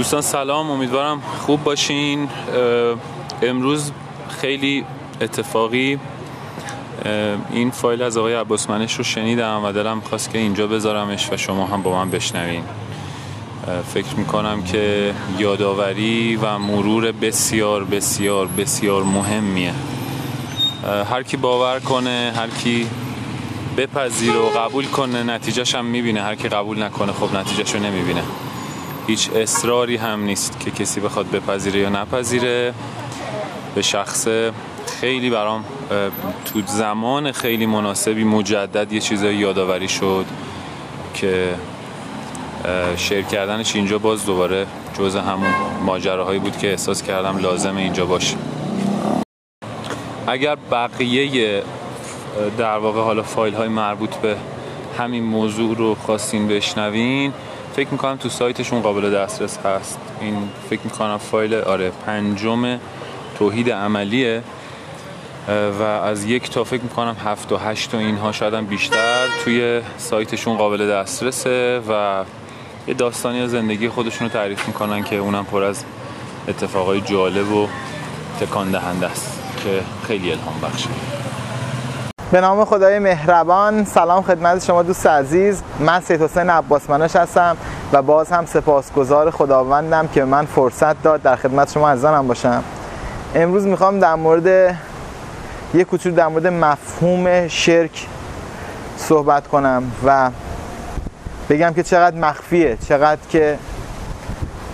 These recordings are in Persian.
دوستان سلام امیدوارم خوب باشین. امروز خیلی اتفاقی این فایل از آقای عباس منش رو شنیدم و دلم خواست که اینجا بذارمش و شما هم با من بشنوین. فکر می‌کنم که یادآوری و مرور بسیار بسیار بسیار مهمیه. هر کی باور کنه هر کی بپذیر و قبول کنه نتیجهش هم می‌بینه. هر کی قبول نکنه خب نتیجهش رو نمی‌بینه. هیچ اصراری هم نیست که کسی بخواد بپذیره یا نپذیره. به شخص خیلی برام تو زمان خیلی مناسبی مجدد یه چیزایی یادآوری شد که شیر کردنش اینجا باز دوباره جز همون ماجراهایی بود که احساس کردم لازم اینجا باشه. اگر بقیه در واقع حالا فایل های مربوط به همین موضوع رو خواستین بشنوین فکر می‌کنم تو سایتشون قابل دسترس هست. این فکر می‌کنم فایل آره پنجم توحید عملیه. و از یک تا فکر می‌کنم هفت و هشت و اینها شاید هم بیشتر توی سایتشون قابل دسترسه و یه داستانی از زندگی خودشون رو تعریف می‌کنن که اونم پر از اتفاقای جالب و تکان دهنده است که خیلی الهام بخشه. به نام خدای مهربان. سلام خدمت شما دوست عزیز. من سید حسین عباس منش هستم و باز هم سپاسگزار خداوندم که من فرصت داد در خدمت شما عزیزانم باشم. امروز می‌خوام در مورد یه کوچولو در مورد مفهوم شرک صحبت کنم و بگم که چقدر مخفیه چقدر که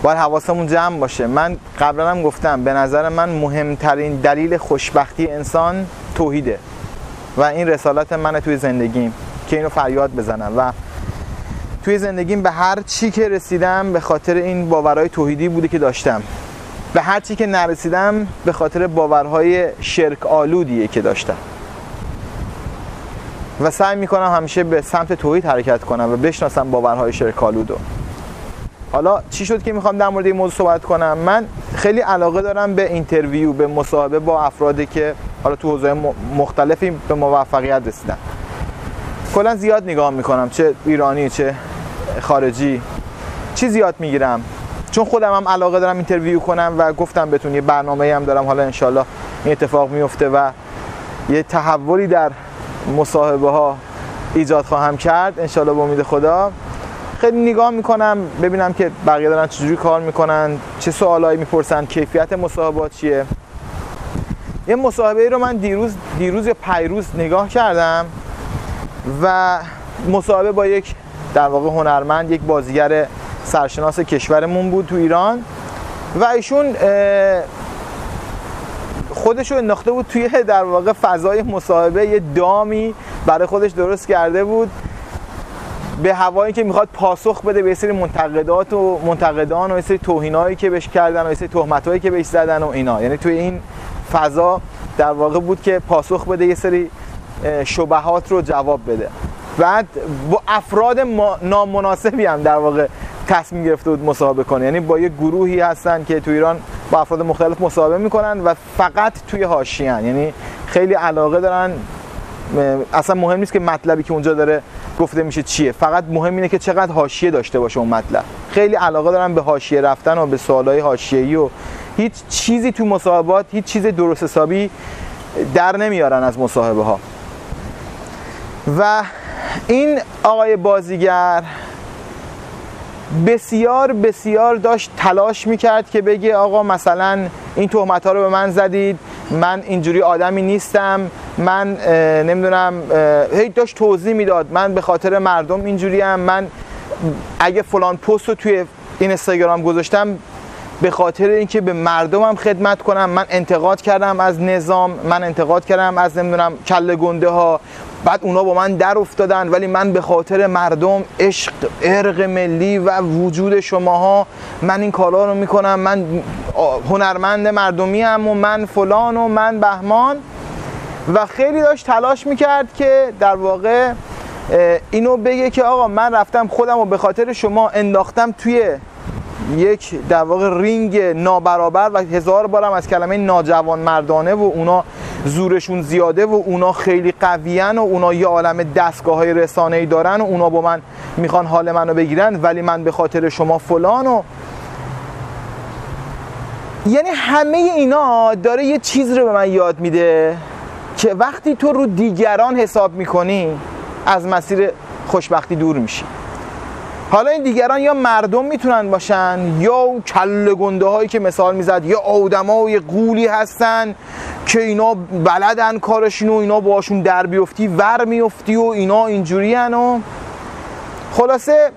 باید حواسمون جمع باشه. من قبلا هم گفتم به نظر من مهمترین دلیل خوشبختی انسان توحیده. و این رسالت منه توی زندگیم که اینو فریاد بزنم. و توی زندگیم به هر چی که رسیدم به خاطر این باورهای توحیدی بوده که داشتم. به هر چی که نرسیدم به خاطر باورهای شرک آلودیه که داشتم. و سعی می‌کنم همیشه به سمت توحید حرکت کنم و بشناسم باورهای شرک آلودو حالا چی شد که می‌خوام در مورد این موضوع صحبت کنم؟ من خیلی علاقه دارم به interview به مصاحبه با افرادی که حالا تو حوزه مختلفی به موفقیت رسیدن. کلا زیاد نگاه می‌کنم چه ایرانی چه خارجی. چیز یاد می‌گیرم. چون خودم هم علاقه دارم interview کنم و گفتم بهتون یه برنامه هم دارم. حالا انشالله این اتفاق میفته و یه تحولی در مصاحبه ها ایجاد خواهم کرد. انشالله با امید خدا. خیلی نگاه می‌کنم ببینم که بقیه دارن چجوری کار می‌کنن چه سوالایی می‌پرسن کیفیت مصاحبات چیه. یه مصاحبه رو من دیروز دیروز یا پیروز نگاه کردم و مصاحبه با یک در واقع هنرمند یک بازیگر سرشناس کشورمون بود تو ایران و ایشون خودش رو انداخته بود توی در واقع فضای مصاحبه یه دامی برای خودش درست کرده بود. به هوایی که می‌خواد پاسخ بده به سری منتقدات و منتقدان و سری توهینایی که بهش کردن و سری تهمتایی که بهش زدن و اینا. یعنی توی این فضا در واقع بود که پاسخ بده یه سری شبهات رو جواب بده. بعد با افراد نامناسبی هم در واقع تصمیم گرفته بود مصاحبه کنه. یعنی با یه گروهی هستن که تو ایران با افراد مختلف مصاحبه می‌کنن و فقط توی حاشیه‌ان یعنی خیلی علاقه دارن. اصلا مهم نیست که مطلبی که اونجا داره گفته میشه چیه؟ فقط مهم اینه که چقدر حاشیه داشته باشه اون مطلب. خیلی علاقه دارن به حاشیه رفتن و به سوالای حاشیه‌ای و هیچ چیزی تو مصاحبات هیچ چیز درست حسابی در نمیارن از مصاحبه ها و این آقای بازیگر بسیار بسیار داشت تلاش می‌کرد که بگه آقا مثلا این تهمت ها رو به من زدید من اینجوری آدمی نیستم من نمی‌دونم هی داشت توضیح می‌داد. من به خاطر مردم اینجوری هم من اگه فلان پست رو توی این اینستاگرام گذاشتم به خاطر اینکه به مردمم خدمت کنم من انتقاد کردم از نظام من انتقاد کردم از نمی‌دونم کله گنده ها بعد اونا با من در افتادن. ولی من به خاطر مردم عشق ارق ملی و وجود شماها من این کارا رو می‌کنم. من هنرمند مردمی هم و من فلان و من بهمان. و خیلی داشت تلاش می‌کرد که در واقع اینو بگه که آقا من رفتم خودم و به خاطر شما انداختم توی یک در واقع رینگ نابرابر و هزار بارم از کلمه ناجوان مردانه و اونا زورشون زیاده و اونا خیلی قویان و اونا یه عالم دستگاه های رسانه دارن و اونا با من می‌خوان حال منو بگیرن ولی من به خاطر شما فلان و یعنی همه اینا داره یه چیز رو به من یاد میده. که وقتی تو رو دیگران حساب می‌کنی از مسیر خوشبختی دور میشی. حالا این دیگران یا مردم می‌تونن باشن یا کل گنده هایی که مثال می‌زد یا آدمای قولی هستن که اینا بلدن کارشون و اینا باشون در بیفتی ور میفتی و اینا اینجوری و خلاصه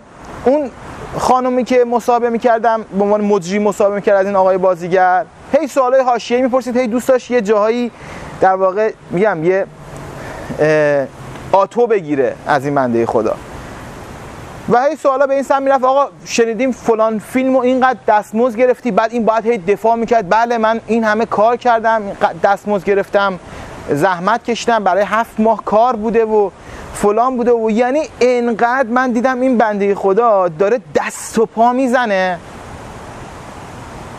اون خانومی که مصاحبه می‌کردم به عنوان مجری مصاحبه می‌کرد از این آقای بازیگر هی سوالای حاشیه‌ای می‌پرسید هی دوست داشت یه جاهایی در واقع میگم یه آتو بگیره از این بنده خدا. و هی سوالا به این سم می‌رفت آقا شنیدیم فلان فیلم و اینقدر دستمزد گرفتی بعد این باید هی دفاع می‌کرد. بله من این همه کار کردم دستمزد گرفتم زحمت کشیدم برای هفت ماه کار بوده و فلان بوده و یعنی انقدر من دیدم این بنده خدا داره دست و پا می‌زنه.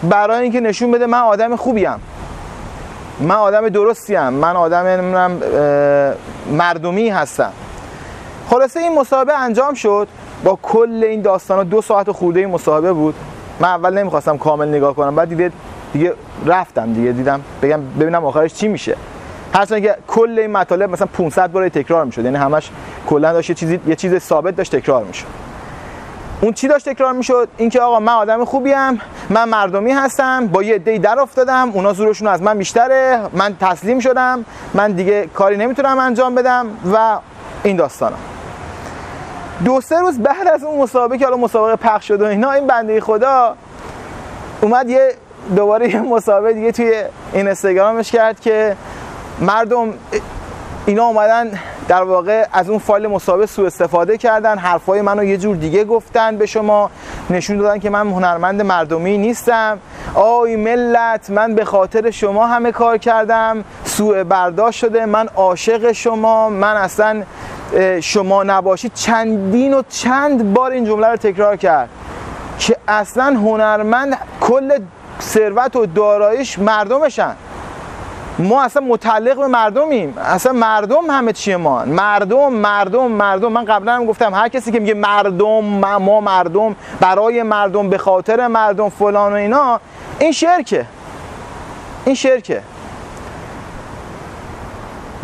برای اینکه نشون بده من آدم خوبیم. من آدم درستیم من آدم مردمی هستم. خلاصه این مصاحبه انجام شد. با کل این داستان دو ساعت خورده این مصاحبه بود. من اول نمی‌خواستم کامل نگاه کنم بعد دیگه دیگه رفتم دیگه. دیدم بگم ببینم آخرش چی میشه. هرچند که کل این مطالب مثلا 500 بار تکرار می‌شد. یعنی همش کلا داشت یه چیزی یه چیز ثابت داشت تکرار می‌شد. اون چی داشت تکرار می‌شد؟ اینکه آقا من آدم خوبیم من مردمی هستم با یه عده‌ای در افتادم اونا زورشون از من بیشتره من تسلیم شدم من دیگه کاری نمی‌تونم انجام بدم و این داستانا. دو سه روز بعد از اون مسابقه که حالا مسابقه پخش شد و اینا این بنده خدا اومد یه دوباره یه مسابقه دیگه توی این اینستاگرامش کرد که مردم اینا اومدن در واقع از اون فایل مسابقه سوء استفاده کردن حرفای منو یه جور دیگه گفتن به شما نشون دادن که من هنرمند مردمی نیستم. آی ملت من به خاطر شما همه کار کردم. سوء برداشت شده من عاشق شما. من اصلا شما نباشید. چندین و چند بار این جمله رو تکرار کرد که اصلا هنرمند کل ثروت و داراییش مردمشن. ما اصلا متعلق به مردمیم. اصلا مردم همه چیه ما. مردم مردم مردم. من قبلا هم گفتم هر کسی که میگه مردم ما مردم برای مردم به خاطر مردم فلان و اینا این شرکه. این شرکه.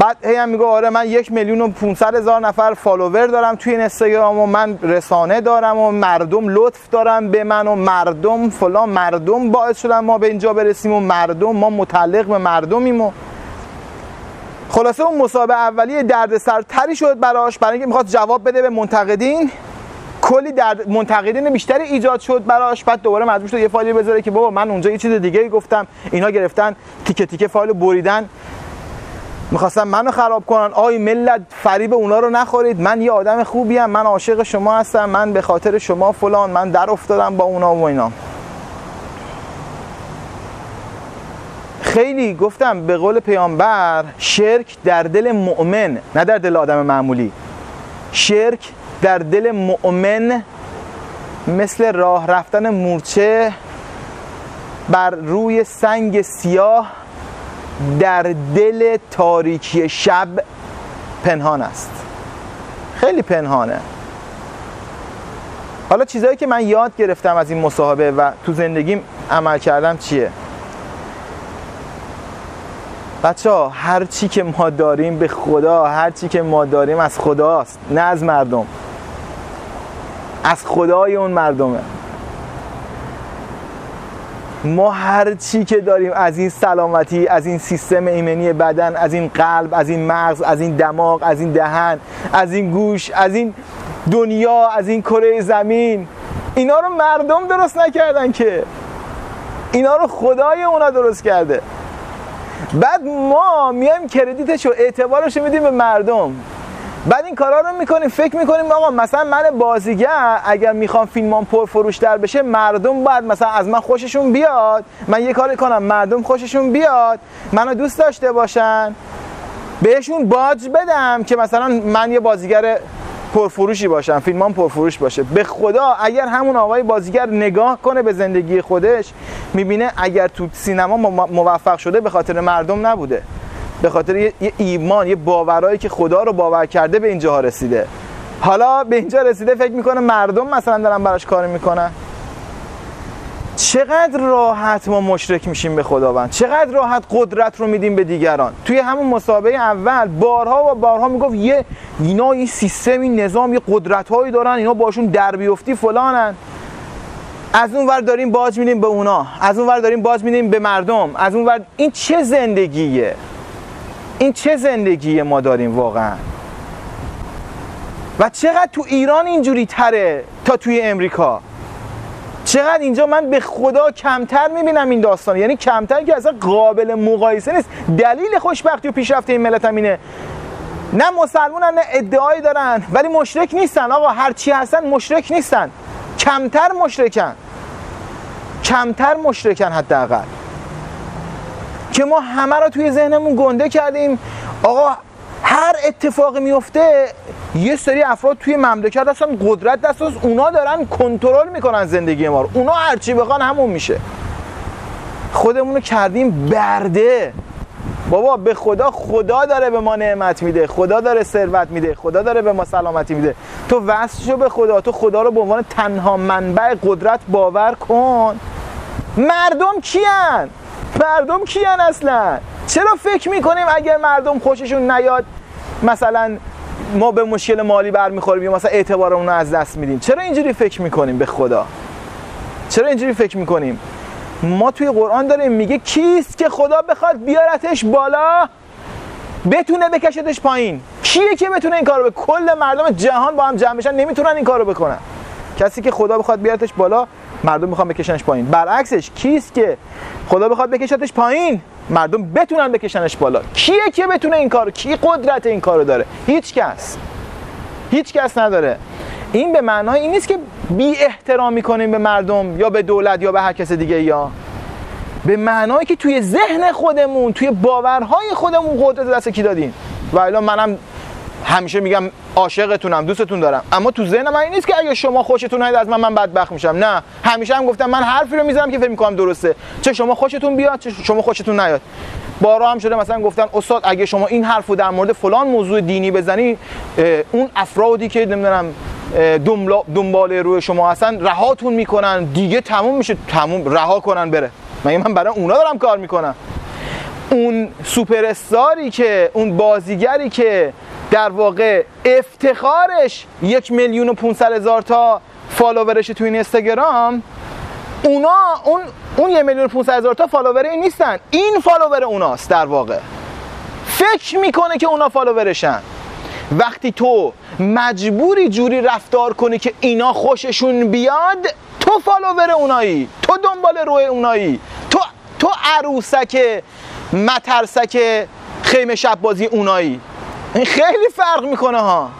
بعد هی هم میگه آره من یک میلیون و 500 هزار نفر فالوور دارم توی این اینستاگرام و من رسانه دارم و مردم لطف دارم به من و مردم فلان مردم باعث شدن ما به اینجا برسیم و مردم ما متعلق به مردمیم و خلاصه اون مسابقه اولیه دردسر تری شد براش برای اینکه می‌خواد جواب بده به منتقدین. کلی درد منتقدین بیشتری ایجاد شد براش بعد دوباره مجبور شد یه فایلی بذاره که بابا من اونجا یه چیز دیگه گفتم. اینا گرفتن تیکه تیکه فایل بریدن. می‌خواستن منو خراب کنن. آی ملت فریب اونا رو نخورید. من یه آدم خوبیم. من عاشق شما هستم. من به خاطر شما فلان. من در افتادم با اونا و اینا. خیلی گفتم به قول پیامبر شرک در دل مؤمن نه در دل آدم معمولی. شرک در دل مؤمن مثل راه رفتن مورچه بر روی سنگ سیاه در دل تاریکی شب پنهان است. خیلی پنهانه. حالا چیزهایی که من یاد گرفتم از این مصاحبه و تو زندگیم عمل کردم چیه؟ بچه ها هر چی که ما داریم به خدا هر چی که ما داریم از خداست نه از مردم. از خدای اون مردمه. ما هر چی که داریم از این سلامتی از این سیستم ایمنی بدن از این قلب از این مغز از این دماغ از این دهن از این گوش از این دنیا از این کره زمین اینا رو مردم درست نکردن که. اینا رو خدای اونا درست کرده. بعد ما میایم کردیتش و اعتبارش میدیم به مردم. بعد این کارا رو می‌کنیم فکر می‌کنیم آقا مثلا من بازیگر اگر می‌خوام فیلمام پرفروش در بشه مردم باید مثلا از من خوششون بیاد. من یه کاری کنم مردم خوششون بیاد منو دوست داشته باشن بهشون باج بدم که مثلا من یه بازیگر پرفروشی باشم فیلمام پرفروش باشه. به خدا اگر همون آقای بازیگر نگاه کنه به زندگی خودش می‌بینه اگر تو سینما موفق شده به خاطر مردم نبوده. به خاطر یه ایمان یه باورایی که خدا رو باور کرده به اینجا رسیده. حالا به اینجا رسیده فکر می‌کنه مردم مثلا دارن براش کار می‌کنن. چقدر راحت ما مشرک میشیم به خداوند؟ چقدر راحت قدرت رو میدیم به دیگران؟ توی همون مسابقه اول بارها و بارها می‌گفت یه اینا این سیستم این نظام یه قدرت هایی دارن اینا باشون در بیفتی فلانن. از اون ور داریم باج میدیم به اونا. از اون ور داریم باج میدیم به مردم. از اون ور این چه زندگیه؟ این چه زندگیه ما داریم واقعا؟ و چقدر تو ایران اینجوری تره تا توی امریکا؟ چقدر اینجا من به خدا کمتر می‌بینم این داستان. یعنی کمتر که اصلا قابل مقایسه نیست. دلیل خوشبختی و پیشرفت این ملت هم اینه. نه مسلمونن نه ادعایی دارن. ولی مشرک نیستن آقا. هرچی هستن مشرک نیستن. کمتر مشرکن. کمتر مشرکن حداقل. که ما همه رو توی ذهنمون گنده کردیم. آقا هر اتفاقی میفته یه سری افراد توی مملکت هستن قدرت دست اونا دارن کنترل می‌کنن زندگی ما رو. اونا هرچی بخوان همون میشه. خودمون کردیم برده. بابا به خدا خدا داره به ما نعمت میده. خدا داره ثروت میده. خدا داره به ما سلامتی میده. تو وصل شو به خدا. تو خدا رو به عنوان تنها منبع قدرت باور کن. مردم کیان؟ مردم کیان اصلا؟ چرا فکر می‌کنیم اگر مردم خوششون نیاد مثلا ما به مشکل مالی برمیخوریم یا مثلا اعتبارمون رو از دست میدیم؟ چرا اینجوری فکر می‌کنیم به خدا؟ چرا اینجوری فکر می‌کنیم؟ ما توی قرآن داریم میگه کیست که خدا بخواد بیارتش بالا بتونه بکشتش پایین. کیه که بتونه این کارو به کل مردم جهان با هم جمع بشن نمی‌تونن این کارو بکنن. کسی که خدا بخواد بیارتش بالا مردم می‌خوان بکشنش پایین. برعکسش کیست که خدا بخواد بکشتش پایین؟ مردم بتونن بکشنش بالا. کیه که بتونه این کارو؟ کی قدرت این کارو داره؟ هیچ کس. هیچ کس نداره. این به معنای این نیست که بی احترام می‌کنیم به مردم یا به دولت یا به هر کس دیگه یا. به معنایی که توی ذهن خودمون توی باورهای خودمون قدرت دست کی دادیم؟ و الان منم همیشه میگم عاشقتونم دوستتون دارم. اما تو ذهن من این نیست که اگه شما خوشتون نیاد از من من بدبخت میشم. نه. همیشه هم گفتم من حرفی رو می‌زنم که فکر می‌کنم درسته. چه شما خوشتون بیاد چه شما خوشتون نیاد. بارا هم شده مثلا گفتن استاد اگه شما این حرفو در مورد فلان موضوع دینی بزنی اون افرادی که نمی‌دونم دنبال روی شما هستن رهاتون می‌کنن. دیگه تموم میشه. تموم رها کنن بره. مگه من برای اونا دارم کار می‌کنم؟ اون سوپر استاری که اون بازیگری که در واقع افتخارش یک میلیون و 500 هزار تا follower ش تو این اینستاگرام اونا اون اون یک میلیون و 500 هزار تا follower این نیستن. این follower اوناست در واقع. فکر می‌کنه که اونا follower شن. وقتی تو مجبوری جوری رفتار کنی که اینا خوششون بیاد تو follower اونایی. تو دنبال روی اونایی. تو تو عروسک مترسک خیمه شب بازی اونایی. این خیلی فرق می‌کنه ها.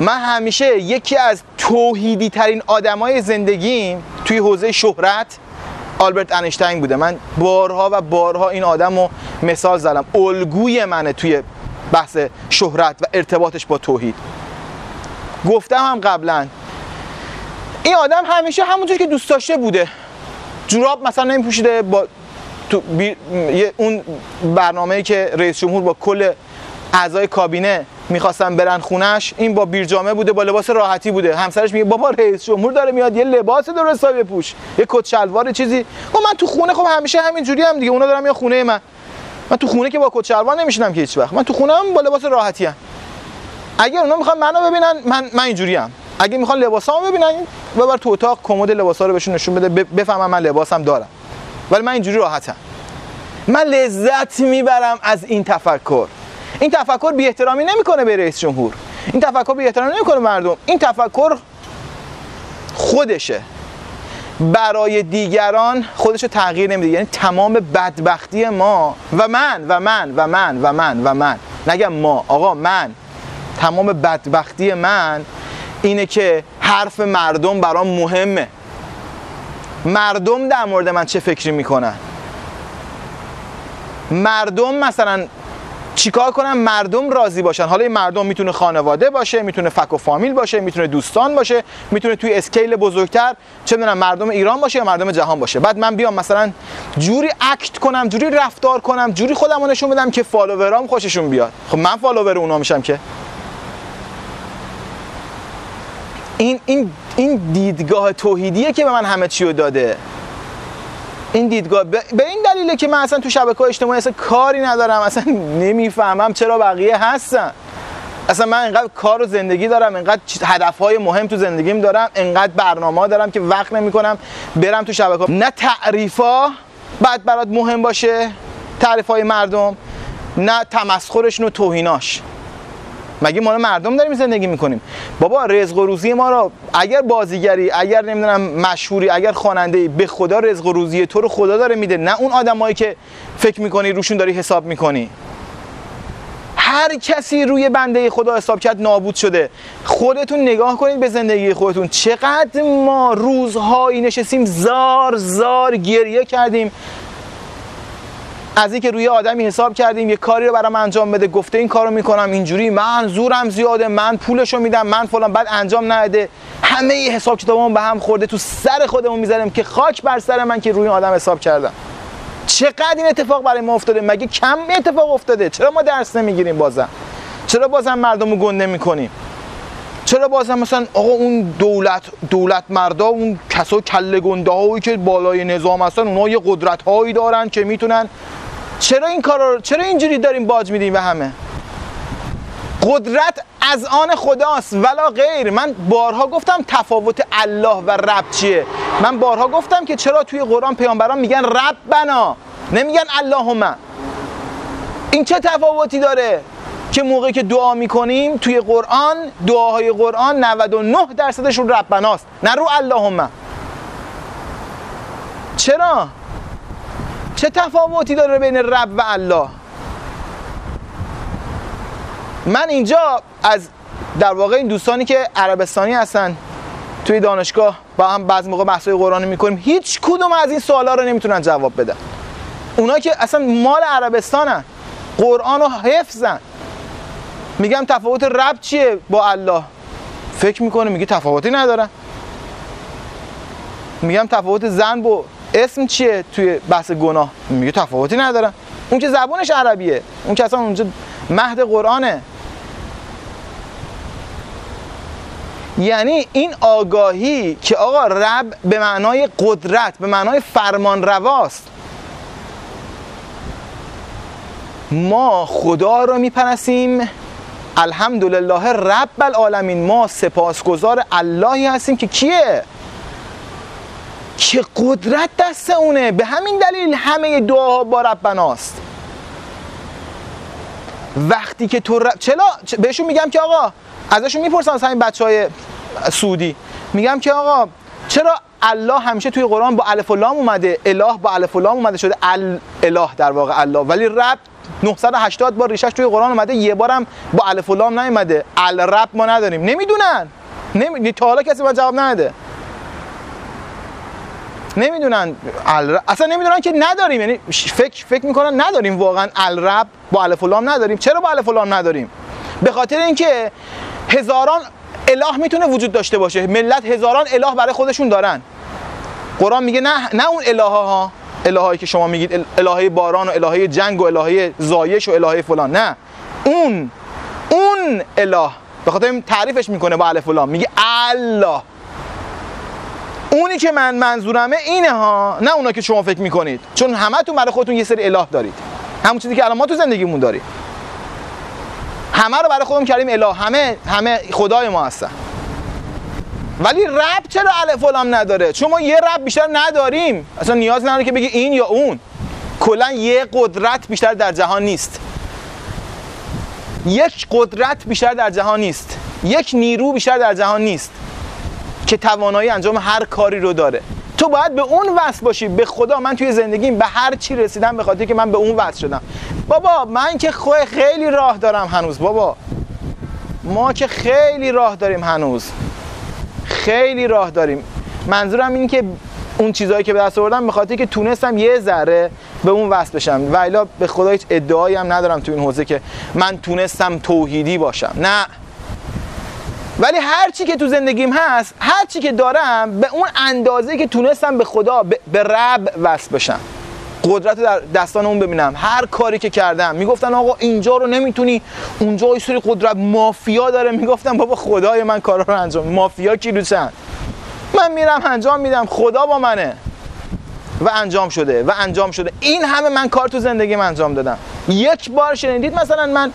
من همیشه یکی از توحیدی ترین آدمای زندگیم توی حوزه شهرت آلبرت انشتین بوده. من بارها و بارها این آدم رو مثال زدم. الگوی منه توی بحث شهرت و ارتباطش با توحید. گفتم هم قبلا این آدم همیشه همونجور که دوست داشته بوده. جوراب مثلا نمیپوشیده با تو اون برنامه‌ای که رئیس جمهور با کل اعضای کابینه می‌خواستن برن خونش این با بیرجامه بوده با لباس راحتی بوده. همسرش میگه بابا رئیس جمهور داره میاد یه لباس درست بپوش یه کت شلوار چیزی. و من تو خونه خب همیشه همین جوری هم دیگه اونا دارم یا خونه من. من تو خونه که با کت شلوار نمیشینم که هیچ وقت من تو خونه هم با لباس راحتی هم. اگه اونا می‌خوان منو ببینن من من اینجوری هم. اگه می‌خوان لباسامو ببینن ببر تو اتاق کمد لباسا رو بهشون نشون بده بفهمم من لباسم دارم. ولی من اینجوری راحتم. من لذت می‌برم از این تفکر. این تفکر بی احترامی نمی‌کنه به رئیس جمهور. این تفکر بی احترامی نمی‌کنه مردم. این تفکر خودشه. برای دیگران خودش رو تغییر نمیده. یعنی تمام بدبختی ما و من و من و من و من و من. نگم ما. آقا من. تمام بدبختی من اینه که حرف مردم برام مهمه. مردم در مورد من چه فکری می‌کنن؟ مردم مثلا چیکار کنن؟ مردم راضی باشن. حالا این مردم می‌تونه خانواده باشه می‌تونه فک و فامیل باشه می‌تونه دوستان باشه می‌تونه توی scale بزرگتر چه می‌دونم مردم ایران باشه یا مردم جهان باشه. بعد من بیام مثلا جوری act کنم جوری رفتار کنم جوری خودم رو نشون بدم که follower ام خوششون بیاد. خب من follower اونا میشم که؟ این این این دیدگاه توحیدیه که به من همه چی رو داده. این دیدگاه به این دلیله که من اصلا تو شبکه اجتماعی اصلا کاری ندارم اصلا نمی‌فهمم چرا بقیه هستن. اصلا من اینقدر کار و زندگی دارم اینقدر هدفهای مهم تو زندگیم دارم اینقدر برنامه دارم که وقت نمی کنم برم تو شبکه نه تعریفا بعد برات مهم باشه تعریف های مردم نه تمسخرشون و توهیناش. مگه ما مردم داریم زندگی می‌کنیم؟ بابا رزق و روزی ما رو اگر بازیگری اگر نمی‌دونم مشهوری اگر خواننده به خدا رزق و روزی تو رو خدا داره میده نه اون آدمایی که فکر می‌کنی روشون داری حساب می‌کنی. هر کسی روی بنده خدا حساب کرد نابود شده. خودتون نگاه کنید به زندگی خودتون. چقدر ما روزهایی نشستیم زار زار گریه کردیم. از اینکه روی آدمی حساب کردیم یه کاری رو برام انجام بده. گفته این کارو می‌کنم اینجوری. من زورم زیاده من پولشو میدم من فلان بعد انجام نده. همه ی حساب کتابمون به هم خورده تو سر خودمون می‌ذاریم که خاک بر سر من که روی آدم حساب کردم. چقدر این اتفاق برای ما افتاده؟ مگه کم اتفاق افتاده؟ چرا ما درس نمی‌گیریم بازم؟ چرا بازم مردم رو گنده می‌کنیم چرا بازم مثلا آقا اون دولت دولت مردا اون کسا کله گنده هایی که بالای نظام هستن اونها یه قدرت هایی دارن که می‌تونن چرا این کارا چرا اینجوری داریم باج میدیم به همه؟ قدرت از آن خداست ولا غیر. من بارها گفتم تفاوت الله و رب چیه؟ من بارها گفتم که چرا توی قرآن پیامبران میگن ربنا؟ نمیگن اللهم. این چه تفاوتی داره؟ که موقعی که دعا می‌کنیم توی قرآن دعاهای قرآن 99 درصدشون ربناست نه رو اللهم. چرا؟ چه تفاوتی داره بین رب و الله؟ من اینجا از در واقع این دوستانی که عربستانی هستن توی دانشگاه با هم بعض موقع بحثای قرآنی می‌کنیم هیچ کدوم از این سوالا رو نمی‌تونن جواب بدن. اونا که اصلا مال عربستانن قرآن رو حفظن. میگم تفاوت رب چیه با الله؟ فکر می‌کنه میگه تفاوتی ندارن. میگم تفاوت زن با اسم چیه توی بحث گناه؟ میگه تفاوتی ندارن. اون که زبونش عربیه. اون که اصلا اونجا مهد قرآنه. یعنی این آگاهی که آقا رب به معنای قدرت به معنای فرمان رواست. ما خدا رو می‌پرسیم الحمدلله رب العالمین. ما سپاسگزار اللهی هستیم که کیه؟ که قدرت دست اونه. به همین دلیل همه دعاها با ربناست وقتی که تو رب... چلا بهشون میگم که آقا ازشون می‌پرسم از همین بچه های سعودی. میگم که آقا چرا الله همیشه توی قرآن با الف و لام اومده؟ اله با الف و لام اومده شده. ال اله در واقع الله. ولی رب 980 بار ریشش توی قرآن اومده یه بارم با الف و لام نیومده. رب ما نداریم. نمی‌دونن. نمی... تا حالا کسی ما جواب نده نمی‌دونن اصلا نمی‌دونن که نداریم. یعنی فکر فکر می‌کنن نداریم. واقعا الرب با الف لام نداریم. چرا با الف لام نداریم؟ به خاطر اینکه هزاران اله می‌تونه وجود داشته باشه. ملت هزاران اله برای خودشون دارن. قرآن میگه نه نه اون اله ها. الهایی که شما میگید الهه باران و الهه جنگ و الهه زایش و الهه فلان. نه. اون اون اله. به خاطر تعریفش می‌کنه با الف لام میگه الله. اونی که من منظورمه اینه ها. نه اونا که شما فکر می‌کنید. چون همتون برای خودتون یه سری اله دارید. همون چیزی که الان ما تو زندگیمون داریم. همه رو برای خودمون کردیم اله. همه همه خدای ما هستن. ولی رب چرا الف لام نداره؟ چون ما یه رب بیشتر نداریم. اصلا نیاز نداره که بگی این یا اون. کلا یه قدرت بیشتر در جهان نیست. یک قدرت بیشتر در جهان نیست. یک نیرو بیشتر در جهان نیست. که توانایی انجام هر کاری رو داره. تو باید به اون وصل باشی. به خدا من توی زندگیم به هر چی رسیدم به خاطر که من به اون وصل شدم. بابا من که خیلی راه دارم هنوز بابا. ما که خیلی راه داریم هنوز. خیلی راه داریم. منظورم این که اون چیزهایی که به دست آوردم به خاطر که تونستم یه ذره به اون وصل بشم. و الا به خدا هیچ ادعایی هم ندارم تو این حوزه که من تونستم توحیدی باشم. نه. ولی هر چی که تو زندگیم هست هر چی که دارم به اون اندازه که تونستم به خدا به رب وصل بشم. قدرت در دستان اون ببینم. هر کاری که کردم. می‌گفتن آقا اینجا رو نمی‌تونی. اونجا یه سری قدرت مافیا داره. می‌گفتم بابا خدای من کارا رو انجام مافیا کیلو چند؟ من میرم انجام میدم. خدا با منه. و انجام شده. و انجام شده. این همه من کار تو زندگیم انجام دادم. یک بار شنیدید مثلا من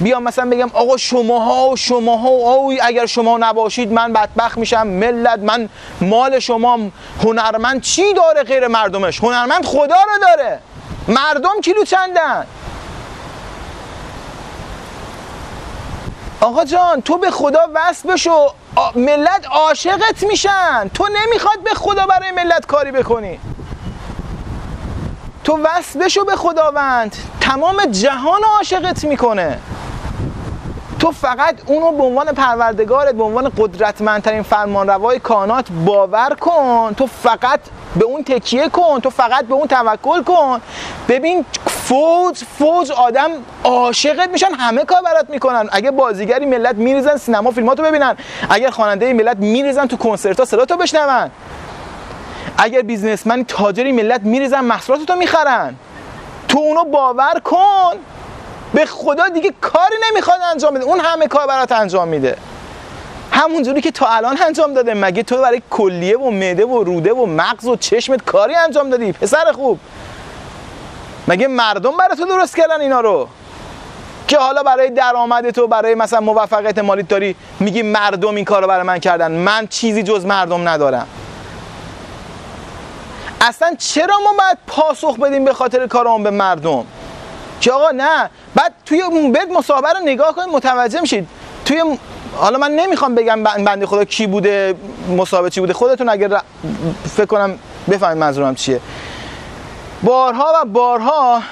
بیام مثلا بگم آقا شماها و شماها و اگر شما نباشید من بدبخت میشم ملت من مال شما هنرمند چی داره غیر مردمش؟ هنرمند خدا رو داره. مردم کیلو چندن؟ آقا جان تو به خدا وصل بشو. ملت عاشقت میشن. تو نمی‌خواد به خدا برای ملت کاری بکنی. تو وصل بشو به خداوند. تمام جهان عاشقت می‌کنه. تو فقط اونو به عنوان پروردگارت به عنوان قدرتمندترین فرمانروای کانات باور کن. تو فقط به اون تکیه کن. تو فقط به اون توکل کن. ببین فوج فوج آدم عاشقت میشن. همه کار برات می‌کنن. اگه بازیگری ملت میریزن سینما فیلماتو ببینن. اگر خواننده ملت میریزن تو کنسرت ها صدا تو بشنون. اگر بیزنسمن تاجری ملت میریزن محصولاتتو می‌خرن. تو اونو باور کن. به خدا دیگه کاری نمی‌خواد انجام بده. اون همه کار برات انجام میده. همونجوری که تا الان انجام داده. مگه تو برای کلیه و معده و روده و مغز و چشمت کاری انجام دادی؟ پسر خوب. مگه مردم برای تو درست کردن اینا رو؟ که حالا برای درآمد تو برای مثلا موفقیت مالی داری میگی مردم این کارو برای من کردن. من چیزی جز مردم ندارم. اصلا چرا ما باید پاسخ بدیم به خاطر کارمون به مردم؟ که آقا نه بعد توی بد مصاحبه رو نگاه کنید متوجه میشید. توی حالا من نمی‌خوام بگم بنده خدا کی بوده مصاحبه چی بوده. خودتون اگر فکر کنم بفهمید منظورم چیه. بارها و بارها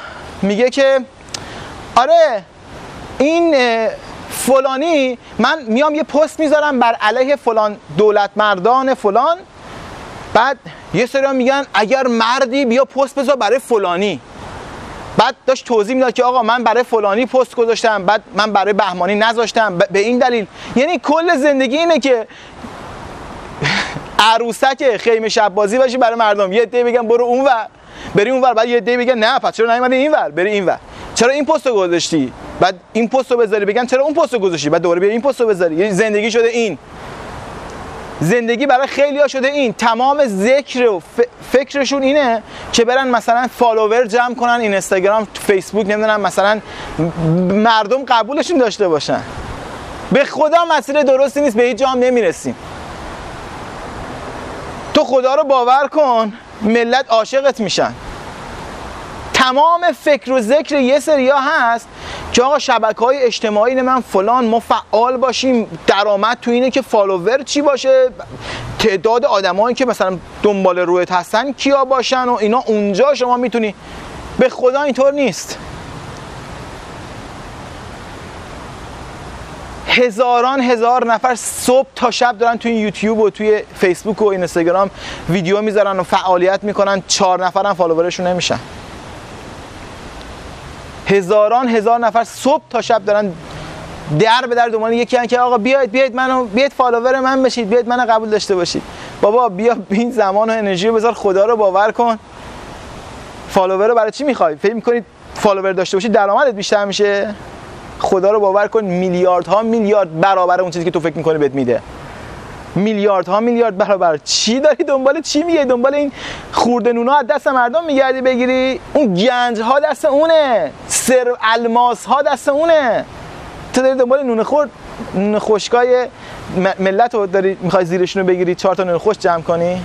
میگه که آره این فلانی من میام یه پست می‌ذارم بر علیه فلان دولت مردان فلان. بعد یه سری میگن اگر مردی بیا پست بذار برای فلانی. بعد داشت توضیح می‌داد که آقا من برای فلانی پست گذاشتم بعد من برای بهمانی نذاشتم به این دلیل. یعنی کل زندگی اینه که عروسک خیمه شب بازی باشی برای مردم. یه عده بگن برو اونور بری اونور بعد یه بگن نه پس چرا نیومدی اینور بری اینور چرا این پستو گذاشتی؟ بعد این پستو بذاری بگن چرا اون پستو گذاشتی؟ بعد دوباره بیا این پستو بذاری. یعنی زندگی شده این. زندگی برای خیلی ها شده این. تمام ذکر و فکرشون اینه که برن مثلا follower جمع کنن اینستاگرام فیسبوک نمی‌دونم مثلا مردم قبولشون داشته باشن. به خدا مسیر درستی نیست به هیچ جام نمی‌رسیم. تو خدا رو باور کن ملت عاشقت میشن. تمام فکر و ذکر یه سریا هست که آقا شبکه های اجتماعی من فلان ما فعال باشیم. درآمد تو اینه که follower چی باشه؟ تعداد آدمایی که مثلا دنبال رویت هستن کیا باشن و اینا. اونجا شما می‌تونی به خدا اینطور نیست. هزاران هزار نفر صبح تا شب دارن توی یوتیوب و توی فیسبوک و اینستاگرام ویدیو می‌ذارن و فعالیت می‌کنن. چهار نفر هم فالوورشون نمیشن. هزاران هزار نفر صبح تا شب دارن در به در دنبال یکی که آقا بیاید بیاید منو بیاید follower من بشید بیاید منو قبول داشته باشید. بابا بیا این زمان و انرژی رو بذار خدا رو باور کن. follower رو برای چی می‌خوای؟ فکر می‌کنید follower داشته باشید درآمدت بیشتر میشه؟ خدا رو باور کن میلیاردها میلیارد برابر اون چیزی که تو فکر می‌کنی بهت میده. میلیاردها میلیارد برابر. چی داری دنبال چی میگه دنبال این خورده نونا از دست مردم میگردی بگیری؟ اون گنج ها دست اونه. سر الماس ها دست اونه. تو داری دنبال نون خورد نون ملت رو داری می‌خوای زیرشون رو بگیری چهار تا نون خوش جمع کنی؟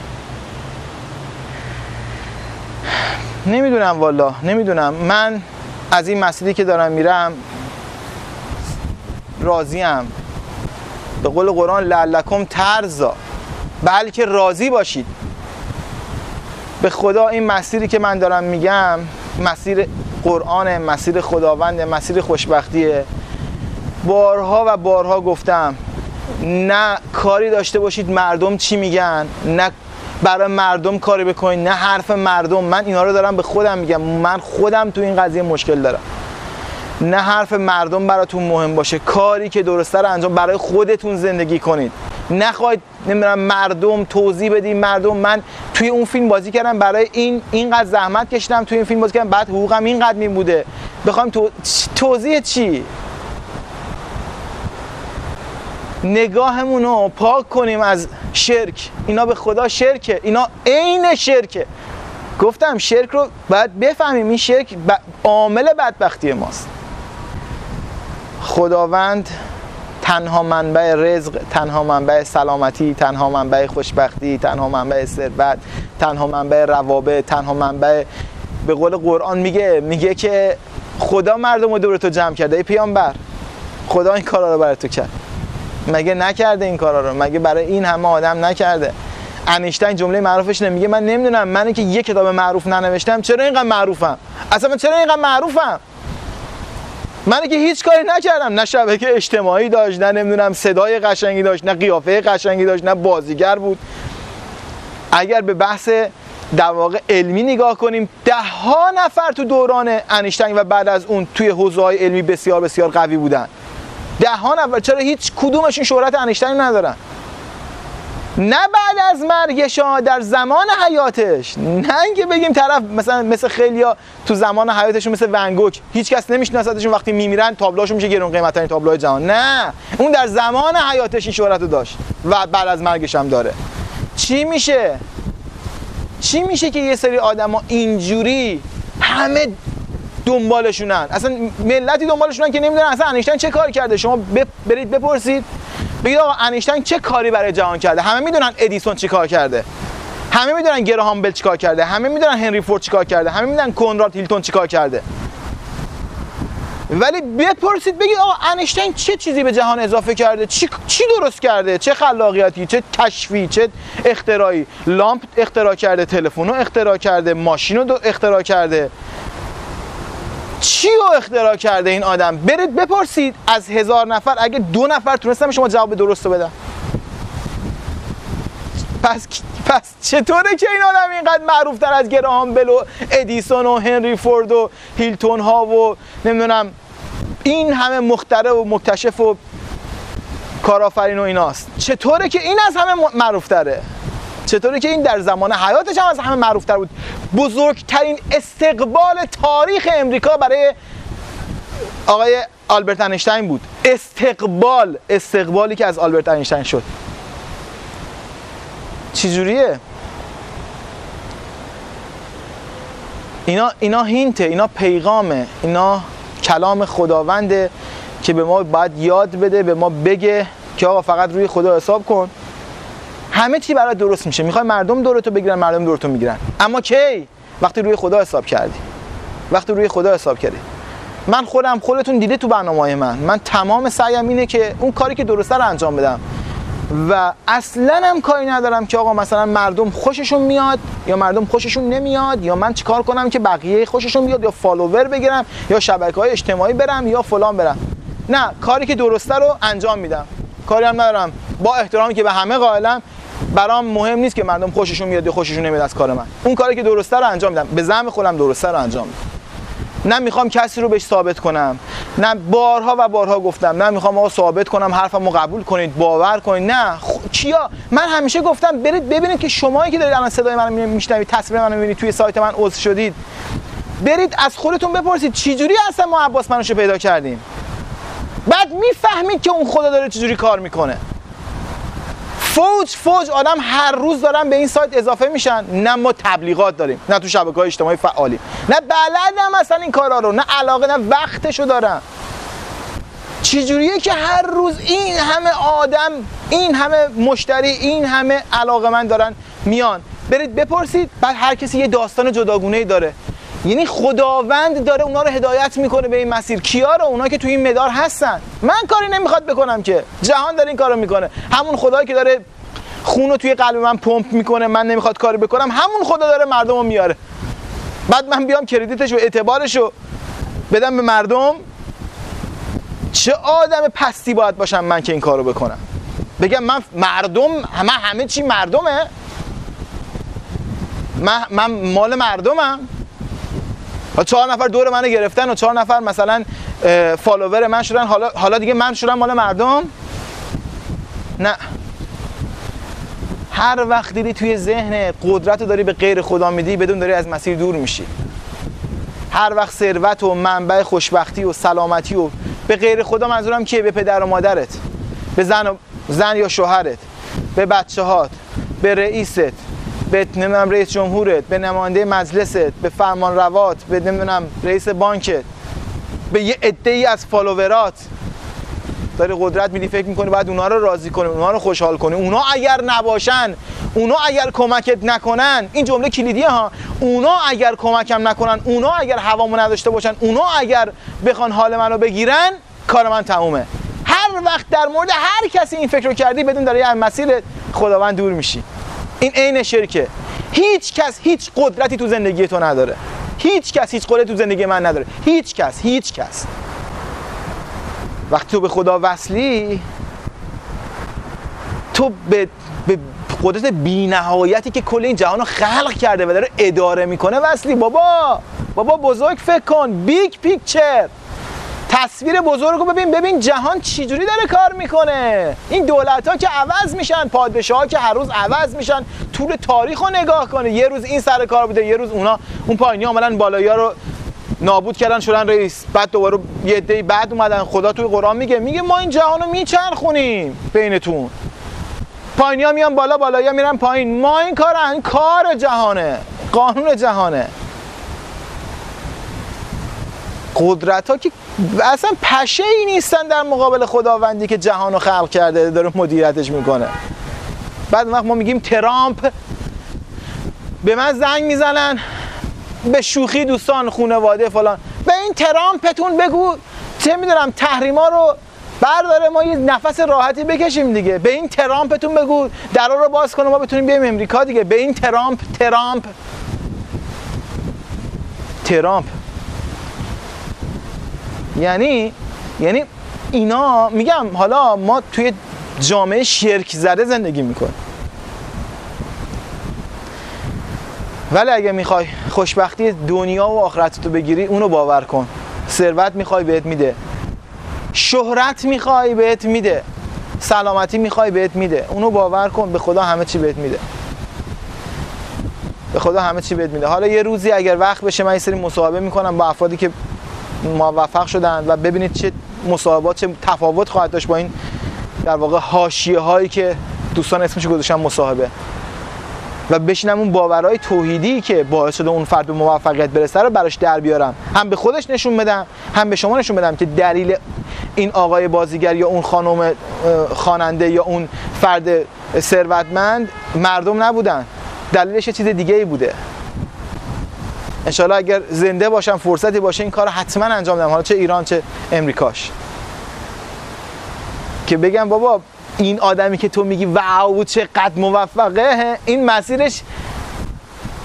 نمی‌دونم والا نمی‌دونم. من از این مسیری که دارم میرم راضیم. به قول قرآن لعلکم ترزا بلکه راضی باشید. به خدا این مسیری که من دارم میگم مسیر قرآن مسیر خداوند مسیر خوشبختیه. بارها و بارها گفتم نه کاری داشته باشید مردم چی میگن؟ نه برای مردم کاری بکنید نه حرف مردم. من اینا رو دارم به خودم میگم. من خودم تو این قضیه مشکل دارم. نه حرف مردم براتون مهم باشه. کاری که درسته رو انجام برای خودتون زندگی کنید. نخواید نمی‌دونم مردم توضیح بدیم مردم من توی اون فیلم بازی کردم. برای این اینقدر زحمت کشیدم توی این فیلم بازی کردم. بعد حقوقم اینقدر می بوده. بخوایم تو... توضیح چی؟ نگاهمون رو پاک کنیم از شرک. اینا به خدا شرکه. اینا عین شرکه. گفتم شرک رو باید بفهمیم. این شرک عامل بدبختی ماست. خداوند تنها منبع رزق تنها منبع سلامتی تنها منبع خوشبختی تنها منبع ثروت تنها منبع روابط تنها منبع به قول قرآن میگه میگه که خدا مردم رو دور تو جمع کرده. ای پیامبر خدا این کارا رو برای تو کرد. مگه نکرده این کارا رو؟ مگه برای این همه آدم نکرده؟ انیشتین جمله معروفش نمیگه من نمی‌دونم منی که یه کتاب معروف ننوشتم چرا اینقدر معروفم؟ اصلا من چرا اینقدر معروفم؟ من که هیچ کاری نکردم. نه شبکه اجتماعی داشت نه نمی‌دونم صدای قشنگی داشت نه قیافه قشنگی داشت نه بازیگر بود. اگر به بحث در واقع علمی نگاه کنیم ده ها نفر تو دوران انیشتین و بعد از اون توی حوزه علمی بسیار بسیار قوی بودن. ده ها نفر چرا هیچ کدومشون شهرت انیشتین ندارن؟ نه بعد از مرگش در زمان حیاتش. نه اینکه بگیم طرف مثلا مثل خیلیا تو زمان حیاتشون مثل ونگوک هیچ کس نمیشناستشون وقتی میمیرن تابلوهاشون میشه گرون قیمت ترین تابلوهای جهان. نه. اون در زمان حیاتش این شهرت رو داشت و بعد از مرگش هم داره. چی میشه؟ چی میشه که یه سری آدما اینجوری همه دنبالشونن؟ اصلا ملتی دنبالشونن که نمی‌دونن اصلا انیشتین چه کار کرده؟ شما برید بپرسید. بگید آقا انیشتین چه کاری برای جهان کرده؟ همه می‌دونن ادیسون چی کار کرده. همه می‌دونن گراهام بل چیکار کرده. همه می‌دونن هنری فورد چیکار کرده. همه می‌دونن کنراد هیلتون چیکار کرده. ولی بپرسید بگید آقا انیشتین چه چیزی به جهان اضافه کرده؟ چی, چی درست کرده؟ چه خلاقیتی چه کشفی چه اختراعی؟ لامپ اختراع کرده تلفن رو اختراع کرده ماشین رو اختراع کرده. چی رو اختراع کرده این آدم؟ برید بپرسید از هزار نفر. اگه دو نفر تونستم شما جواب درست رو بدن. پس پس چطوره که این آدم اینقدر معروف تر از گراهام بل و ادیسون و هنری فورد و هیلتون ها و نمی‌دونم این همه مختره و مکتشف و کارآفرین و ایناست. چطوره که این از همه معروف تره چطوره که این در زمان حیاتش هم از همه معروفتر بود؟ بزرگترین استقبال تاریخ امریکا برای آقای آلبرت انیشتین بود. استقبال استقبالی که از آلبرت انیشتین شد. چجوریه؟ اینا اینا هینته اینا پیغامه اینا کلام خداونده که به ما باید یاد بده به ما بگه که آقا فقط روی خدا حساب کن. همه چی برای درست میشه. می‌خوای مردم دورتو بگیرن مردم دورتو می‌گیرن. اما کی؟ وقتی روی خدا حساب کردی. وقتی روی خدا حساب کردی. من خودم خودتون دیده تو برنامه من. من تمام سعیم اینه که اون کاری که درسته رو انجام بدم. و اصلا هم کاری ندارم که آقا مثلا مردم خوششون میاد یا مردم خوششون نمیاد یا من چیکار کنم که بقیه خوششون بیاد یا فالوور بگیرم یا شبکه های اجتماعی برم یا فلان برم. نه کاری که درسته رو انجام میدم. کاری هم ندارم. با احترامی که به همه قائلم برام مهم نیست که مردم خوششون میاد یا خوششون نمیاد از کار من. اون کاری که درسته رو انجام میدم. به زعم خودم درسته رو انجام میدم. نه می‌خوام کسی رو بهش ثابت کنم. نه بارها و بارها گفتم. نه می‌خوام آقا ثابت کنم حرفمو قبول کنید باور کنید. نه. خ... کیا من همیشه گفتم برید ببینید که شمایی که دارید الان صدای منو میشنوید تصویر منو می‌بینید توی سایت من عضو شدید. برید از خودتون بپرسید چجوری اصلا ما عباس منوشو پیدا کردیم؟ بعد می‌فهمید که اون خدا داره چجوری کار می‌کنه. فوج فوج آدم هر روز دارن به این سایت اضافه میشن. نه ما تبلیغات داریم نه تو شبکه اجتماعی فعالیم. نه بلدم مثلا این کارا رو نه علاقه نه وقتشو دارم چجوریه که هر روز این همه آدم این همه مشتری این همه علاقه من دارن میان؟ برید بپرسید بعد هر کسی یه داستان جداگونه ای داره. یعنی خداوند داره اونا رو هدایت می‌کنه به این مسیر. کیا رو؟ اونا که تو این مدار هستن. من کاری نمی‌خواد بکنم که. جهان داره این کارو می‌کنه. همون خدایی که داره خون رو توی قلب من پمپ می‌کنه من نمی‌خواد کاری بکنم همون خدا داره مردم رو میاره. بعد من بیام کردیتش و اعتبارش رو بدم به مردم. چه آدم پستی باید باشم من که این کارو بکنم؟ بگم من مردم همه همه چی مردمه. من, من مال مردمم. و چهار نفر دور منو گرفتن و چهار نفر مثلا فالوور من شدن. حالا حالا دیگه من شدم مال مردم؟ نه. هر وقت دیدی توی ذهن قدرت رو داری به غیر خدا میدی بدون داری از مسیر دور میشی. هر وقت ثروت و منبع خوشبختی و سلامتی و به غیر خدا منظورم کیه؟ به پدر و مادرت به زن, و زن یا شوهرت به بچه هات به رئیست. به نمی‌دونم رئیس جمهورت به نماینده مجلست به فرمان روات به نمی‌دونم رئیس بانکت به یه عده ای از فالوورات. داری قدرت میدی فکر می‌کنی باید اونا رو راضی کنی اونا رو خوشحال کنی. اونا اگر نباشن اونا اگر کمکت نکنن این جمله کلیدیه ها. اونا اگر کمکم نکنن اونا اگر هوامو نداشته باشن اونا اگر بخوان حال منو بگیرن کار من تمومه. هر وقت در مورد هر کسی این فکر رو کردی بدون داری از مسیر خداوند دور میشی. این عین شرکه. هیچ کس هیچ قدرتی تو زندگی تو نداره. هیچ کس هیچ قدرتی تو زندگی من نداره. هیچ کس هیچ کس. وقتی تو به خدا وصلی تو به, به قدرت بینهایتی که کل این جهان رو خلق کرده و داره اداره می‌کنه وصلی بابا. بابا بزرگ فکر کن. big picture تصویر بزرگ رو ببین ببین جهان چجوری داره کار می‌کنه. این دولت ها که عوض میشن پادشاه ها که هر روز عوض میشن طول تاریخ رو نگاه کنه. یه روز این سر کار بوده یه روز اونا اون پایینی عملا بالایی رو نابود کردن شدن رئیس. بعد دوباره یه دهه بعد اومدن. خدا توی قرآن میگه میگه ما این جهان رو میچرخونیم بینتون. پایینی ها میان بالا بالایی میرن پایین. ما این کار این کار جهانه. قانون جهانه. قدرت ها که اصلا پشه ای نیستن در مقابل خداوندی که جهان رو خلق کرده داره مدیریتش می‌کنه. بعد وقت ما میگیم ترامپ به من زنگ می‌زنن به شوخی دوستان خانواده فلان. به این ترامپتون بگو چه می‌دونم تحریما رو برداره ما یه نفس راحتی بکشیم دیگه. به این ترامپتون بگو درا رو باز کنه ما بتونیم بیایم امریکا دیگه. به این ترامپ ترامپ. ترامپ. یعنی یعنی اینا میگم حالا ما توی جامعه شرک زده زندگی می‌کنیم. ولی اگه می‌خوای خوشبختی دنیا و آخرت تو بگیری اونو باور کن. ثروت می‌خوای بهت میده. شهرت می‌خوای بهت میده. سلامتی می‌خوای بهت میده. اونو باور کن به خدا همه چی بهت میده. به خدا همه چی بهت میده. حالا یه روزی اگر وقت بشه من یه سری مصاحبه می‌کنم با افرادی که موفق شدن و ببینید چه مصاحبات چه تفاوت خواهد داشت با این در واقع حاشیه هایی که دوستان اسمش گذاشتن مصاحبه. و بشینم اون باورهای توحیدی که باعث شده اون فرد به موفقیت برسه رو براش در بیارم. هم به خودش نشون بدم هم به شما نشون بدم که دلیل این آقای بازیگر یا اون خانم خواننده یا اون فرد ثروتمند مردم نبودن. دلیلش چیز دیگه ای بوده. انشالله اگر زنده باشم فرصتی باشه این کار حتما انجام دم حالا چه ایران چه امریکاش. که بگم بابا این آدمی که تو میگی واو چقدر موفقه این مسیرش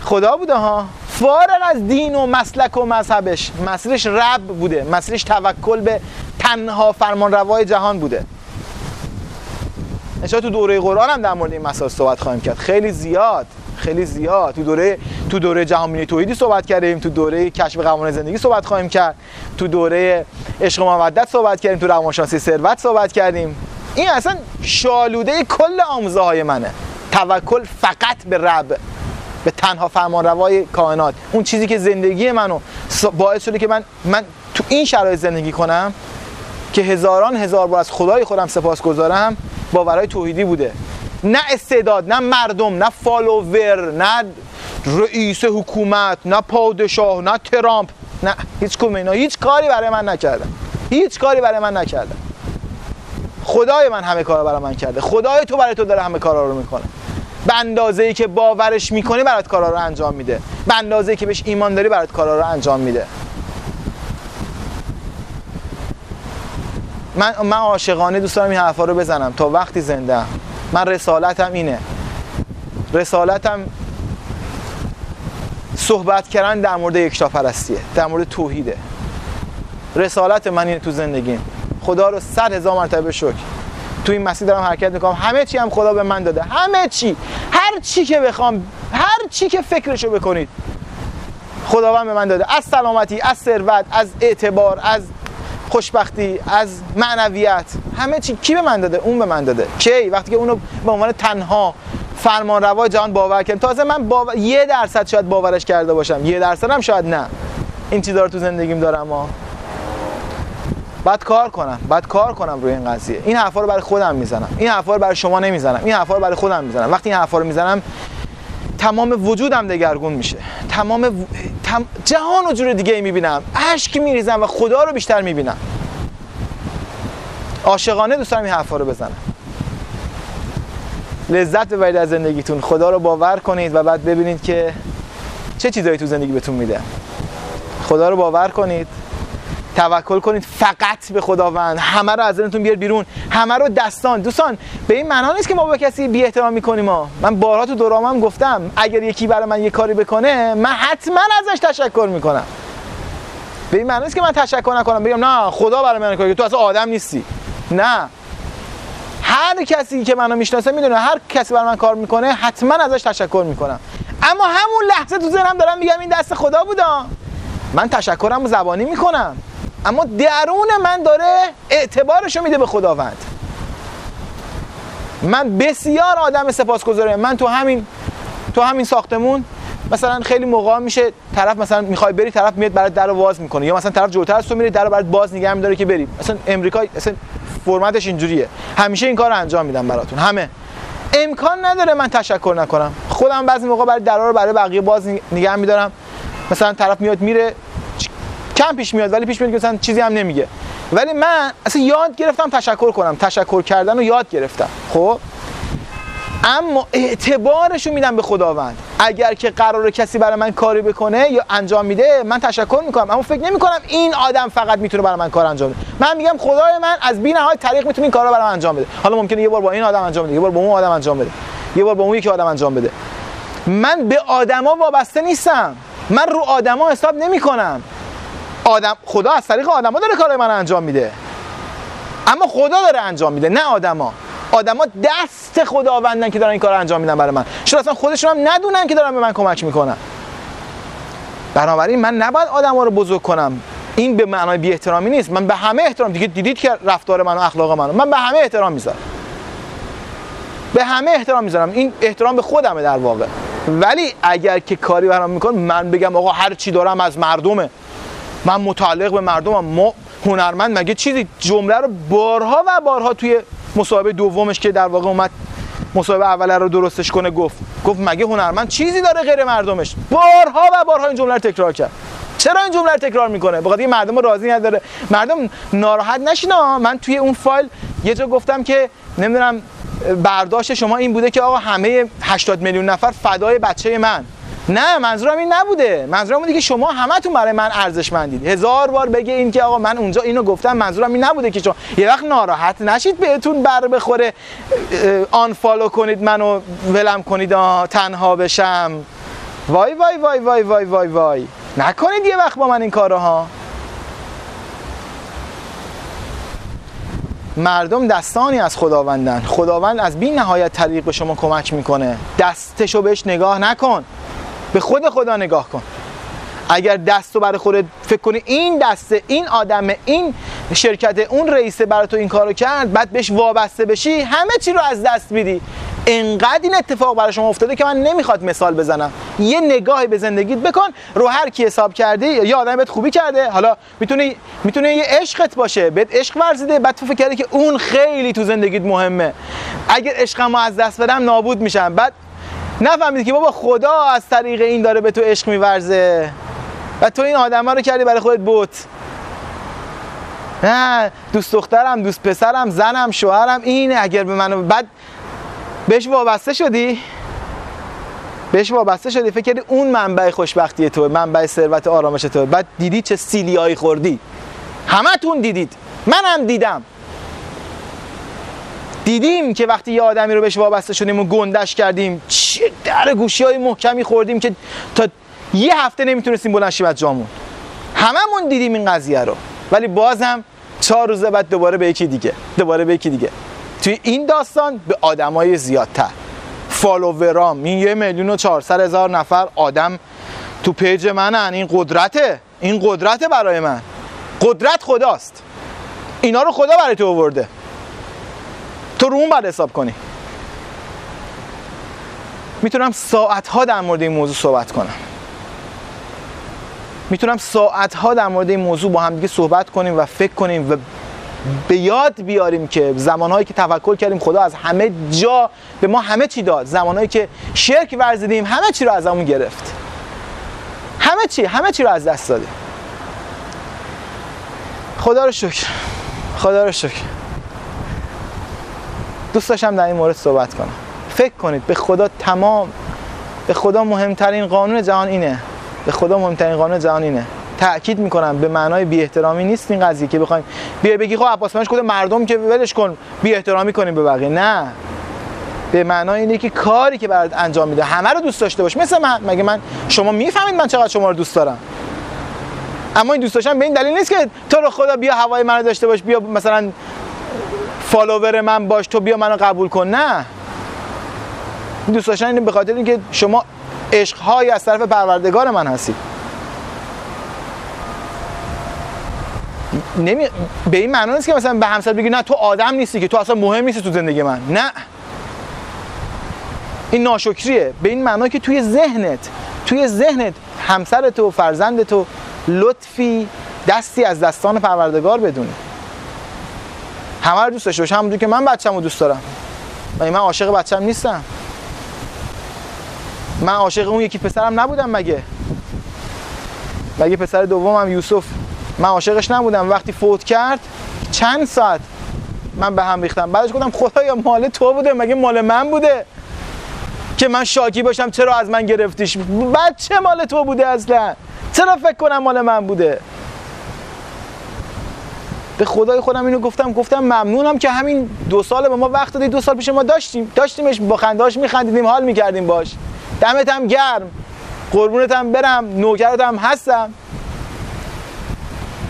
خدا بوده ها. فارغ از دین و مسلک و مذهبش. مسیرش رب بوده. مسیرش توکل به تنها فرمان روای جهان بوده. انشاء تو دوره قرآن هم در مورد این مسائل صحبت خواهیم کرد. خیلی زیاد. خیلی زیاد. تو دوره تو دوره جهان توحیدی صحبت کردیم تو دوره کشف قوانین زندگی صحبت خواهیم کرد تو دوره عشق و مودت صحبت کردیم تو روانشناسی ثروت صحبت کردیم. این اصلا شالوده کل آموزه های منه. توکل فقط به رب به تنها فرمان روای کائنات. اون چیزی که زندگی منو باعث شده که من من تو این شرایط زندگی کنم که هزاران هزار بار از خدای خودم سپاس گذارم باورهای توحیدی بوده. نه استعداد نه مردم نه فالوور نه رئیس حکومت نه پادشاه نه ترامپ نه هیچ کدوم اینا. هیچ کاری برای من نکردم هیچ کاری برای من نکردم خدای من همه کارا برای من کرده. خدای تو برای تو داره همه کارا رو می‌کنه. به اندازه ای که باورش می‌کنی برات کارا رو انجام میده. به اندازه ای که بهش ایمان داری برات کارا رو انجام میده. من من عاشقانه دوست دارم این حرفا رو بزنم تا وقتی زنده من رسالتم اینه. رسالتم صحبت کردن در مورد یکتاپرستیه در مورد توحیده. رسالت من اینه تو زندگیم. خدا رو صد هزار مرتبه شکر. تو این مسیر دارم حرکت می‌کنم. همه چی هم خدا به من داده. همه چی. هر چی که بخوام هر چی که فکرشو بکنید خداوند به من داده. از سلامتی از ثروت از اعتبار از خوشبختی از معنویت همه چی. کی به من داده؟ اون به من داده. کی؟ وقتی که اونو به عنوان تنها فرمان روای جهان باور کردم. تازه من باور... یه درصد شاید باورش کرده باشم. یه درصد هم شاید نه. این چیزا رو تو زندگیم دارم ها. بعد کار کنم. بعد کار کنم روی این قضیه. این حرفا رو برای خودم می‌زنم. این حرفا رو برای شما نمی‌زنم. این حرفا رو برای خودم می‌زنم. وقتی این حرفا رو می‌زنم تمام وجودم دگرگون میشه. تمام. تم... جهان و جور دیگه می‌بینم. اشک میریزم و خدا رو بیشتر می‌بینم. عاشقانه دوست دارم این حرفا رو بزنم. لذت ببرید از زندگیتون. خدا رو باور کنید و بعد ببینید که چه چیزایی تو زندگی بهتون میده. خدا رو باور کنید. توکل کنید. فقط به خداوند. همه رو از ذهنتون بیار بیرون. همه رو دستان. دوستان به این معنا نیست که ما به کسی بی احترام می‌کنیم ما من بارها تو دورامم گفتم اگر یکی برای من یه کاری بکنه من حتما ازش تشکر می‌کنم. به این معنی نیست که من تشکر نکنم. بگم نه خدا برای من کاری تو اصلا آدم نیستی. نه. هر کسی که منو می‌شناسه می‌دونه هر کسی برای من کار می‌کنه حتما ازش تشکر می‌کنم. اما همون لحظه تو ذهنم دارم میگم این دست خدا بودا. من تشکرم زبانی می‌کنم. اما درون من داره اعتبارشو میده به خداوند. من بسیار آدم سپاسگزارم. من تو همین تو همین ساختمون مثلا خیلی موقع میشه طرف مثلا می‌خوای بری طرف میاد برات در باز می‌کنه. یا مثلا طرف جلوتر از تو میره در برات باز نگه میداره که بری. مثلا امریکا مثلا فرمتش اینجوریه. همیشه این کار انجام میدم براتون. همه. امکان نداره من تشکر نکنم. خودم بعضی موقع برای درا رو برای بقیه باز نگه میدارم. مثلا طرف میاد میره کم پیش میاد ولی پیش میاد که مثلا چیزی هم نمیگه. ولی من اصلا یاد گرفتم تشکر کنم. تشکر کردن رو یاد گرفتم. خب؟ اما اعتبارش رو میدم به خداوند. اگر که قرار کسی برای من کاری بکنه یا انجام میده من تشکر می‌کنم. اما فکر نمی‌کنم این آدم فقط می‌تونه برای من کار انجام بده. من میگم خدای من از بی نهایت طریق می‌تونه این کارا برای من انجام بده. حالا ممکنه یه بار با این آدم انجام بده یه بار با اون آدم انجام بده. یه بار با اون یکی آدم انجام بده. من به آدما وابسته نیستم. من رو آدما حساب نمی‌کنم. آدم خدا از طریق آدما داره کارای من انجام میده. اما خدا داره انجام میده نه آدما. آدما دست خداوندن که دارن این کار انجام میدن برای من. شاید اصلا خودشون هم ندونن که دارن به من کمک می‌کنن. بنابراین من نباید آدما رو بزرگ کنم. این به معنای بی احترامی نیست. من به همه احترام دیگه دیدید که رفتار من و اخلاق منو. من به همه احترام می‌ذارم. به همه احترام می‌ذارم. این احترام به خودمه در واقع. ولی اگر که کاری برام میکن من بگم آقا هر چی دارم از مردمه. من متعلق به مردمم. ما هنرمند مگه چیزی جمله رو بارها و بارها توی مصاحبه دومش که در واقع اومد مصاحبه اول رو درستش کنه گفت. گفت مگه هنرمند چیزی داره غیر مردمش؟ بارها و بارها این جمله رو تکرار کرد. چرا این جمله رو تکرار می‌کنه؟ بخاطر مردم رو راضی نداره. مردم ناراحت نشینا من توی اون فایل یه جا گفتم که نمی‌دونم برداشت شما این بوده که آقا همه 80 میلیون نفر فدای بچه من. نه منظورم این نبوده. منظورم بوده که شما همتون برای من ارزشمندید. هزار بار بگه این که آقا من اونجا اینو گفتم منظورم این نبوده که شما یه وقت ناراحت نشید بهتون بر بخوره. آن فالو کنید منو ولم کنید تنها بشم. وای وای وای وای وای وای وای. نکنید یه وقت با من این کارها. مردم دستانی از خداوندن. خداوند از بی نهایت طریق به شما کمک می‌کنه. دستشو بهش نگاه نکن. به خود خدا نگاه کن. اگر دست رو برای خودت فکر کنی این دسته این آدم این شرکت اون رئیسه برای تو این کارو کرد بعد بهش وابسته بشی همه چی رو از دست میدی. انقدر این اتفاق برای شما افتاده که من نمی‌خواد مثال بزنم. یه نگاهی به زندگیت بکن رو هر کی حساب کردی یا آدم بهت خوبی کرده. حالا می‌تونه می‌تونه یه عشقت باشه بهت عشق ورزیده بعد تو فکر کردی که اون خیلی تو زندگیت مهمه. اگر عشقمو از دست بدم نابود میشم. بعد نفهمیدی که بابا خدا از طریق این داره به تو عشق میورزه. و تو این آدم رو کردی برای خودت بوت نه دوست دخترم دوست پسرم زنم شوهرم اینه اگر به منو بعد بهش وابسته شدی؟ بهش وابسته شدی؟ فکر کردی اون منبع خوشبختی تو منبع ثروت آرامش تو. بعد دیدی چه سیلیایی خوردی؟ همتون دیدید. منم دیدم. دیدیم که وقتی یه آدمی رو بهش وابسته شدیم و گندش کردیم چه در گوشی های محکمی خوردیم که تا یه هفته نمی‌تونستیم بلند شیم از جامون. هممون دیدیم این قضیه رو. ولی بازم چهار روزه بعد دوباره به یکی دیگه دوباره به یکی دیگه. توی این داستان به آدمای زیادتر. فالوورام این یه میلیون و چهارصد هزار نفر آدم تو پیج منن. این قدرته. این قدرته برای من. قدرت خداست. اینا رو خدا برای تو آورده. تو رو اون بعد حساب کنی. می‌تونم ساعت ها در مورد این موضوع صحبت کنم. می‌تونم ساعت ها در مورد این موضوع با هم دیگه صحبت کنیم و فکر کنیم و به یاد بیاریم که زمانهایی که توکل کردیم خدا از همه جا به ما همه چی داد. زمانهایی که شرک ورزیدیم همه چی رو از همون گرفت. همه چی همه چی رو از دست دادیم. خدا رو شکر. خدا رو شکر. دوست داشتم در این مورد صحبت کنم. فکر کنید به خدا تمام به خدا مهمترین قانون جهان اینه. به خدا مهمترین قانون جهان اینه. تاکید می‌کنم به معنای بی احترامی نیست این قضیه که بخوایم بیا بگی خب عباس منش کده مردم که ولش کن بی احترامی کنیم به بقیه. نه. به معنای اینه که کاری که برات انجام میده همه رو دوست داشته باش. مثل من مگه من؟ شما می‌فهمید من چقدر شما رو دوست دارم. اما این دوست داشتن به این دلیل نیست که تو رو خدا بیا هوای منو داشته باش بیا مثلا فالوور من باش تو بیا منو قبول کن. نه. دوست داشتن به خاطر اینکه شما عشقهایی از طرف پروردگار من هستید نمی... به این معنا نیست که مثلا به همسر بگی نه تو آدم نیستی که تو اصلا مهم نیستی تو زندگی من. نه. این ناشکریه. به این معنا که توی ذهنت توی ذهنت همسر تو فرزند تو لطفی دستی از دستان پروردگار بدونی. همه رو دوست داشته باشه همونجور که من بچم رو دوست دارم. و من عاشق بچم نیستم. من عاشق اون یکی پسرم نبودم مگه؟ مگه پسر دومم یوسف؟ من عاشقش نبودم. وقتی فوت کرد چند ساعت من به هم ریختم. بعدش گفتم خدایا مال تو بوده مگه مال من بوده که من شاکی باشم؟ چرا از من گرفتیش؟ بچه مال تو بوده اصلا؟ چرا فکر کنم مال من بوده؟ به خدای خودم اینو گفتم. گفتم ممنونم که همین دو سال به ما وقت دادی دو سال پیش ما داشتیم داشتیمش با خنداش میخندیدیم حال می‌کردیم باش. دمت هم گرم. قربونت هم برم. نوکرت هم هستم.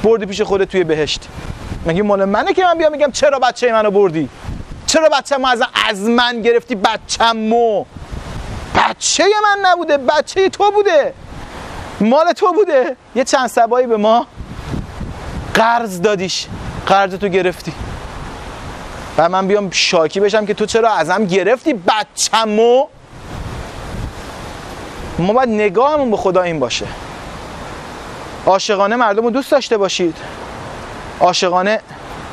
بردی پیش خودت توی بهشت. مگه مال منه که من بیام میگم چرا بچه منو بردی؟ چرا بچه ما از, از من گرفتی بچه‌مو؟ بچه من نبوده. بچه تو بوده. مال تو بوده. یه چند سبایی به ما قرض دادیش. قرض تو گرفتی. و من بیام شاکی بشم که تو چرا ازم گرفتی بچه‌مو؟ ما باید نگاهمون به خدا این باشه. عاشقانه مردم رو دوست داشته باشید. عاشقانه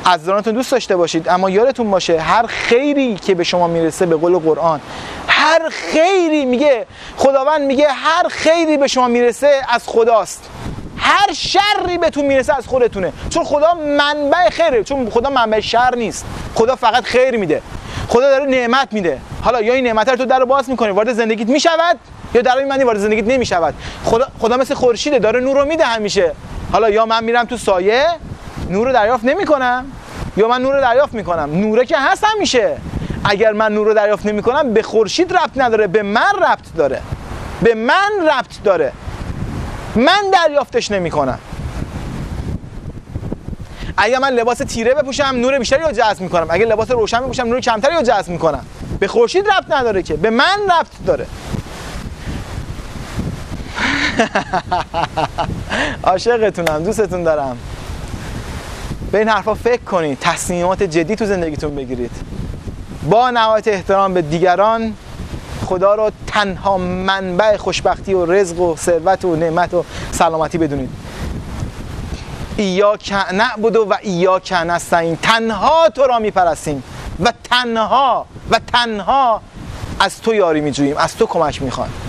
عزیزانتون دوست داشته باشید. اما یادتون باشه هر خیری که به شما می‌رسه به قول قرآن هر خیری میگه خداوند میگه هر خیری به شما می‌رسه از خداست. هر شری بهتون می‌رسه از خودتونه. چون خدا منبع خیره. چون خدا منبع شر نیست. خدا فقط خیر میده. خدا داره نعمت میده. حالا یا این نعمت رو تو در باز می‌کنی. وارد زندگیت می‌شود؟ یا در این معنی وارد زندگیت نمی‌شود. خدا خدا مثل خورشیده داره نور رو میده همیشه. حالا یا من میرم تو سایه نور رو دریافت نمی‌کنم یا من نور رو دریافت می‌کنم. نوره که هست همیشه. اگر من نور رو دریافت نمی‌کنم به خورشید ربط نداره به من ربط داره. به من ربط داره. من دریافتش نمی‌کنم. اگر من لباس تیره بپوشم نور بیشتری رو جذب می‌کنم. اگر لباس روشن بپوشم نور کمتری رو جذب می‌کنم. به خورشید ربط نداره که. به من ربط داره. عاشقتونم دوستتون دارم. به این حرفا فکر کنید تصمیمات جدی تو زندگیتون بگیرید. با نهایت احترام به دیگران خدا رو تنها منبع خوشبختی و رزق و ثروت و نعمت و سلامتی بدونید. ایاک نعبد و ایاک نستعین. تنها تو را میپرستیم و تنها و تنها از تو یاری میجوییم از تو کمک می‌خوایم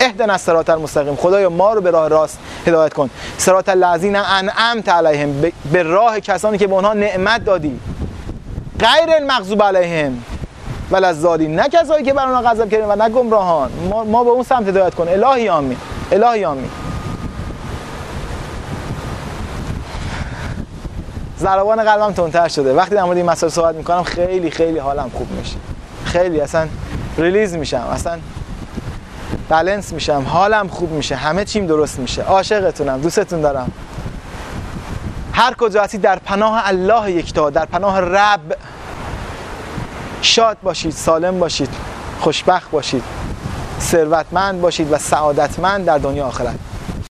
اهدنا الصراط المستقیم. خدایا ما رو به راه راست هدایت کن. صراط الذین انعمت علیهم. به راه کسانی که به اونها نعمت دادی. غیر المغضوب علیهم. ولزادی نه کسایی که بر اونها غضب کردیم و نه گمراهان. ما, ما به اون سمت هدایت کن. الهی آمین. الهی آمین. ضربان قلبم تندتر شده. وقتی در مورد این مسائل صحبت می‌کنم خیلی خیلی حالم خوب میشه. خیلی اصلا ریلیز میشم. اصلا بلنس میشم حالم خوب میشه همه چیم درست میشه. عاشقتونم دوستتون دارم. هر کجا هستید در پناه الله یکتا در پناه رب. شاد باشید سالم باشید خوشبخت باشید ثروتمند باشید و سعادتمند در دنیا آخرت.